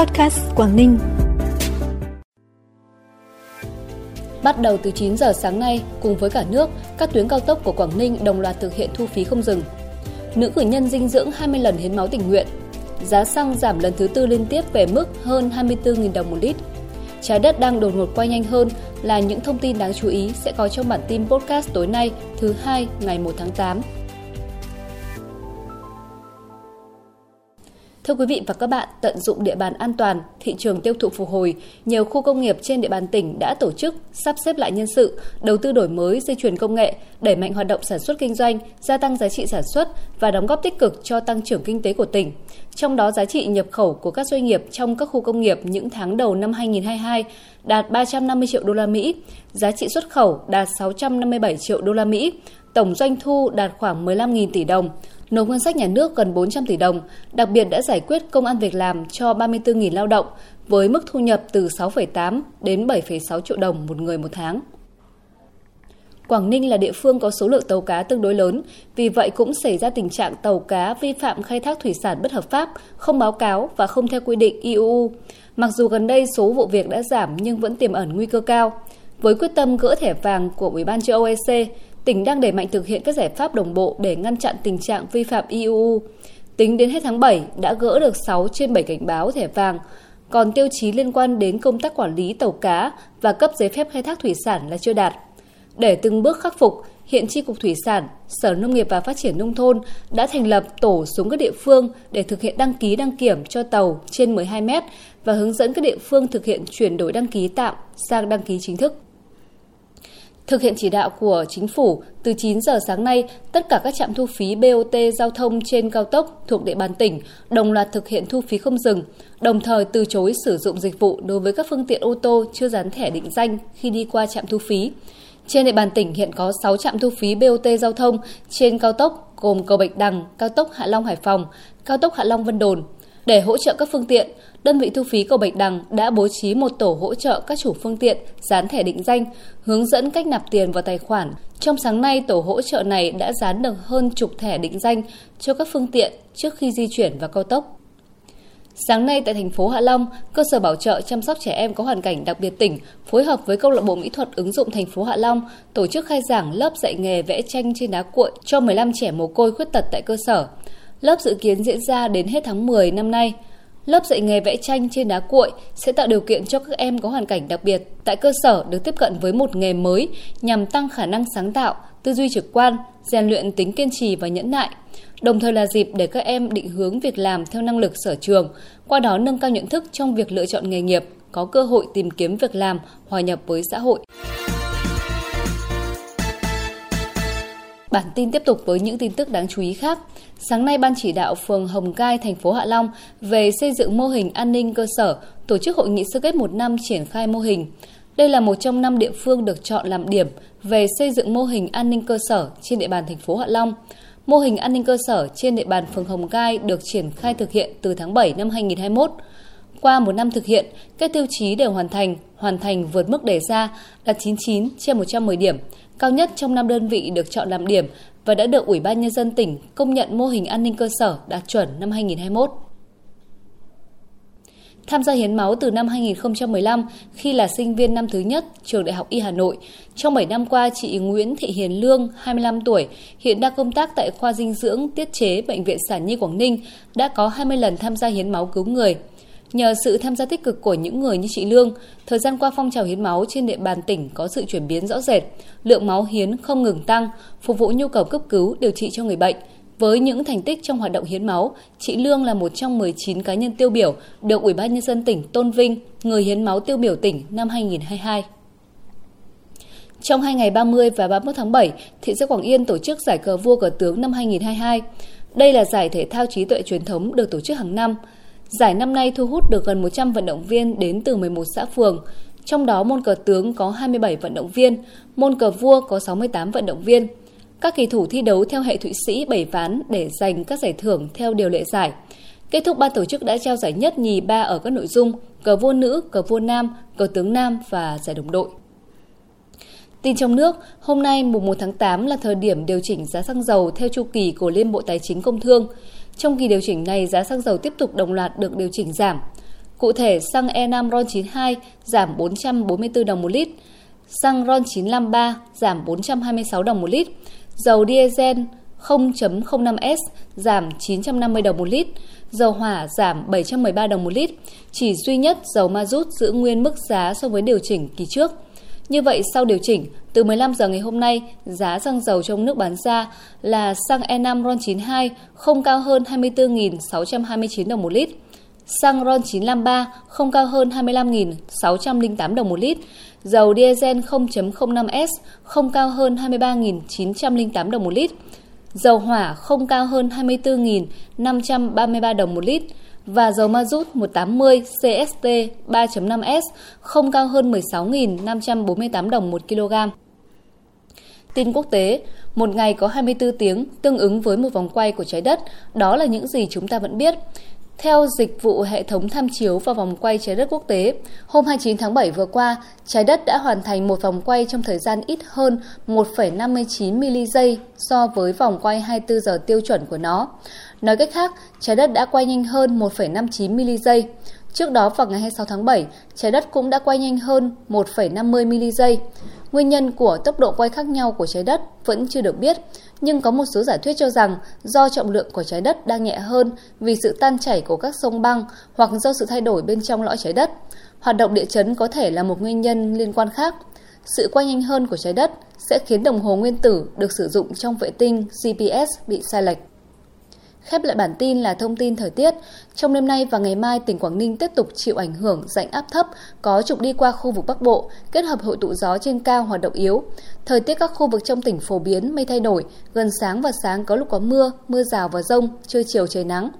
Podcast Quảng Ninh. Bắt đầu từ 9 giờ sáng nay, cùng với cả nước, các tuyến cao tốc của Quảng Ninh đồng loạt thực hiện thu phí không dừng. Nữ cử nhân dinh dưỡng 20 lần hiến máu tình nguyện. Giá xăng giảm lần thứ tư liên tiếp về mức hơn 24.000 đồng một lít. Trái đất đang đột ngột quay nhanh hơn là những thông tin đáng chú ý sẽ có trong bản tin podcast tối nay thứ hai ngày 1 tháng 8. Thưa quý vị và các bạn, tận dụng địa bàn an toàn, thị trường tiêu thụ phục hồi, nhiều khu công nghiệp trên địa bàn tỉnh đã tổ chức sắp xếp lại nhân sự, đầu tư đổi mới dây chuyền công nghệ, đẩy mạnh hoạt động sản xuất kinh doanh, gia tăng giá trị sản xuất và đóng góp tích cực cho tăng trưởng kinh tế của tỉnh. Trong đó giá trị nhập khẩu của các doanh nghiệp trong các khu công nghiệp những tháng đầu năm 2022 đạt 350 triệu đô la Mỹ, giá trị xuất khẩu đạt 657 triệu đô la Mỹ, tổng doanh thu đạt khoảng 15.000 tỷ đồng, nộp ngân sách nhà nước gần 400 tỷ đồng, đặc biệt đã giải quyết công an việc làm cho 34.000 lao động với mức thu nhập từ 6,8 đến 7,6 triệu đồng một người một tháng. Quảng Ninh là địa phương có số lượng tàu cá tương đối lớn, vì vậy cũng xảy ra tình trạng tàu cá vi phạm khai thác thủy sản bất hợp pháp, không báo cáo và không theo quy định IUU. Mặc dù gần đây số vụ việc đã giảm nhưng vẫn tiềm ẩn nguy cơ cao. Với quyết tâm gỡ thẻ vàng của Ủy ban châu Âu EC, tỉnh đang đẩy mạnh thực hiện các giải pháp đồng bộ để ngăn chặn tình trạng vi phạm IUU. Tính đến hết tháng 7 đã gỡ được 6 trên 7 cảnh báo thẻ vàng, còn tiêu chí liên quan đến công tác quản lý tàu cá và cấp giấy phép khai thác thủy sản là chưa đạt. Để từng bước khắc phục, hiện Tri Cục Thủy sản, Sở Nông nghiệp và Phát triển Nông thôn đã thành lập tổ xuống các địa phương để thực hiện đăng ký đăng kiểm cho tàu trên 12 mét và hướng dẫn các địa phương thực hiện chuyển đổi đăng ký tạm sang đăng ký chính thức. Thực hiện chỉ đạo của chính phủ, từ 9 giờ sáng nay, tất cả các trạm thu phí BOT giao thông trên cao tốc thuộc địa bàn tỉnh đồng loạt thực hiện thu phí không dừng, đồng thời từ chối sử dụng dịch vụ đối với các phương tiện ô tô chưa dán thẻ định danh khi đi qua trạm thu phí. Trên địa bàn tỉnh hiện có 6 trạm thu phí BOT giao thông trên cao tốc gồm cầu Bạch Đằng, cao tốc Hạ Long Hải Phòng, cao tốc Hạ Long Vân Đồn. Để hỗ trợ các phương tiện, đơn vị thu phí cầu Bạch Đằng đã bố trí một tổ hỗ trợ các chủ phương tiện dán thẻ định danh, hướng dẫn cách nạp tiền vào tài khoản. Trong sáng nay, tổ hỗ trợ này đã dán được hơn chục thẻ định danh cho các phương tiện trước khi di chuyển vào cao tốc. Sáng nay tại thành phố Hạ Long, cơ sở bảo trợ chăm sóc trẻ em có hoàn cảnh đặc biệt tỉnh phối hợp với câu lạc bộ mỹ thuật ứng dụng thành phố Hạ Long tổ chức khai giảng lớp dạy nghề vẽ tranh trên đá cuội cho 15 trẻ mồ côi khuyết tật tại cơ sở. Lớp dự kiến diễn ra đến hết tháng 10 năm nay. Lớp dạy nghề vẽ tranh trên đá cuội sẽ tạo điều kiện cho các em có hoàn cảnh đặc biệt tại cơ sở được tiếp cận với một nghề mới nhằm tăng khả năng sáng tạo, tư duy trực quan, rèn luyện tính kiên trì và nhẫn nại, đồng thời là dịp để các em định hướng việc làm theo năng lực sở trường, qua đó nâng cao nhận thức trong việc lựa chọn nghề nghiệp, có cơ hội tìm kiếm việc làm, hòa nhập với xã hội. Bản tin tiếp tục với những tin tức đáng chú ý khác. Sáng nay, Ban chỉ đạo phường Hồng Gai, thành phố Hạ Long về xây dựng mô hình an ninh cơ sở tổ chức hội nghị sơ kết một năm triển khai mô hình. Đây là một trong năm địa phương được chọn làm điểm về xây dựng mô hình an ninh cơ sở trên địa bàn thành phố Hạ Long. Mô hình an ninh cơ sở trên địa bàn phường Hồng Gai được triển khai thực hiện từ tháng 7 năm 2021. Qua một năm thực hiện, các tiêu chí đều hoàn thành, hoàn thành vượt mức đề ra, đạt 99 trên 110 điểm, cao nhất trong năm đơn vị được chọn làm điểm và đã được Ủy ban Nhân dân tỉnh công nhận mô hình an ninh cơ sở đạt chuẩn năm 2021. Tham gia hiến máu từ năm 2015 khi là sinh viên năm thứ nhất trường Đại học Y Hà Nội. Trong 7 năm qua, chị Nguyễn Thị Hiền Lương, 25 tuổi, hiện đang công tác tại khoa dinh dưỡng tiết chế Bệnh viện Sản Nhi Quảng Ninh, đã có 20 lần tham gia hiến máu cứu người. Nhờ sự tham gia tích cực của những người như chị Lương, thời gian qua phong trào hiến máu trên địa bàn tỉnh có sự chuyển biến rõ rệt, lượng máu hiến không ngừng tăng, phục vụ nhu cầu cấp cứu điều trị cho người bệnh. Với những thành tích trong hoạt động hiến máu, chị Lương là một trong 19 cá nhân tiêu biểu được Ủy ban nhân dân tỉnh tôn vinh người hiến máu tiêu biểu tỉnh năm 2022. Trong hai ngày 30 và 31 tháng 7, thị xã Quảng Yên tổ chức giải cờ vua cờ tướng năm 2022. Đây là giải thể thao trí tuệ truyền thống được tổ chức hàng năm. Giải năm nay thu hút được gần 100 vận động viên đến từ 11 xã phường, trong đó môn cờ tướng có 27 vận động viên, môn cờ vua có 68 vận động viên. Các kỳ thủ thi đấu theo hệ Thụy Sĩ 7 ván để giành các giải thưởng theo điều lệ giải. Kết thúc ban tổ chức đã trao giải nhất nhì ba ở các nội dung cờ vua nữ, cờ vua nam, cờ tướng nam và giải đồng đội. Tin trong nước, hôm nay mùng 1 tháng 8 là thời điểm điều chỉnh giá xăng dầu theo chu kỳ của Liên Bộ Tài chính Công Thương. Trong kỳ điều chỉnh này, giá xăng dầu tiếp tục đồng loạt được điều chỉnh giảm. Cụ thể, xăng E5 RON92 giảm 444 đồng một lít, xăng RON953 giảm 426 đồng một lít, dầu diesel 0.05S giảm 950 đồng một lít, dầu hỏa giảm 713 đồng một lít, chỉ duy nhất dầu ma rút giữ nguyên mức giá so với điều chỉnh kỳ trước. Như vậy, sau điều chỉnh, từ 15 giờ ngày hôm nay, giá xăng dầu trong nước bán ra là xăng E5 RON92 không cao hơn 24.629 đồng một lít, xăng RON953 không cao hơn 25.608 đồng một lít, dầu diesel 0.05S không cao hơn 23.908 đồng một lít, dầu hỏa không cao hơn 24.533 đồng một lít và dầu ma rút 180 CST 3.5S không cao hơn 16.548 đồng 1 kg. Tin quốc tế, một ngày có 24 tiếng tương ứng với một vòng quay của trái đất, đó là những gì chúng ta vẫn biết. Theo dịch vụ hệ thống tham chiếu và vòng quay trái đất quốc tế, hôm 29 tháng 7 vừa qua, trái đất đã hoàn thành một vòng quay trong thời gian ít hơn 1,59 mili giây so với vòng quay 24 giờ tiêu chuẩn của nó. Nói cách khác, trái đất đã quay nhanh hơn 1,59 mili giây. Trước đó vào ngày 26 tháng 7, trái đất cũng đã quay nhanh hơn 1,50 mili giây. Nguyên nhân của tốc độ quay khác nhau của trái đất vẫn chưa được biết, nhưng có một số giả thuyết cho rằng do trọng lượng của trái đất đang nhẹ hơn vì sự tan chảy của các sông băng hoặc do sự thay đổi bên trong lõi trái đất. Hoạt động địa chấn có thể là một nguyên nhân liên quan khác. Sự quay nhanh hơn của trái đất sẽ khiến đồng hồ nguyên tử được sử dụng trong vệ tinh GPS bị sai lệch. Khép lại bản tin là thông tin thời tiết. Trong đêm nay và ngày mai, tỉnh Quảng Ninh tiếp tục chịu ảnh hưởng rãnh áp thấp có trục đi qua khu vực Bắc Bộ, kết hợp hội tụ gió trên cao hoạt động yếu. Thời tiết các khu vực trong tỉnh phổ biến mây thay đổi, gần sáng và sáng có lúc có mưa, mưa rào và rông, trưa chiều trời nắng.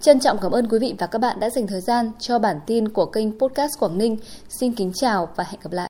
Trân trọng cảm ơn quý vị và các bạn đã dành thời gian cho bản tin của kênh Podcast Quảng Ninh. Xin kính chào và hẹn gặp lại.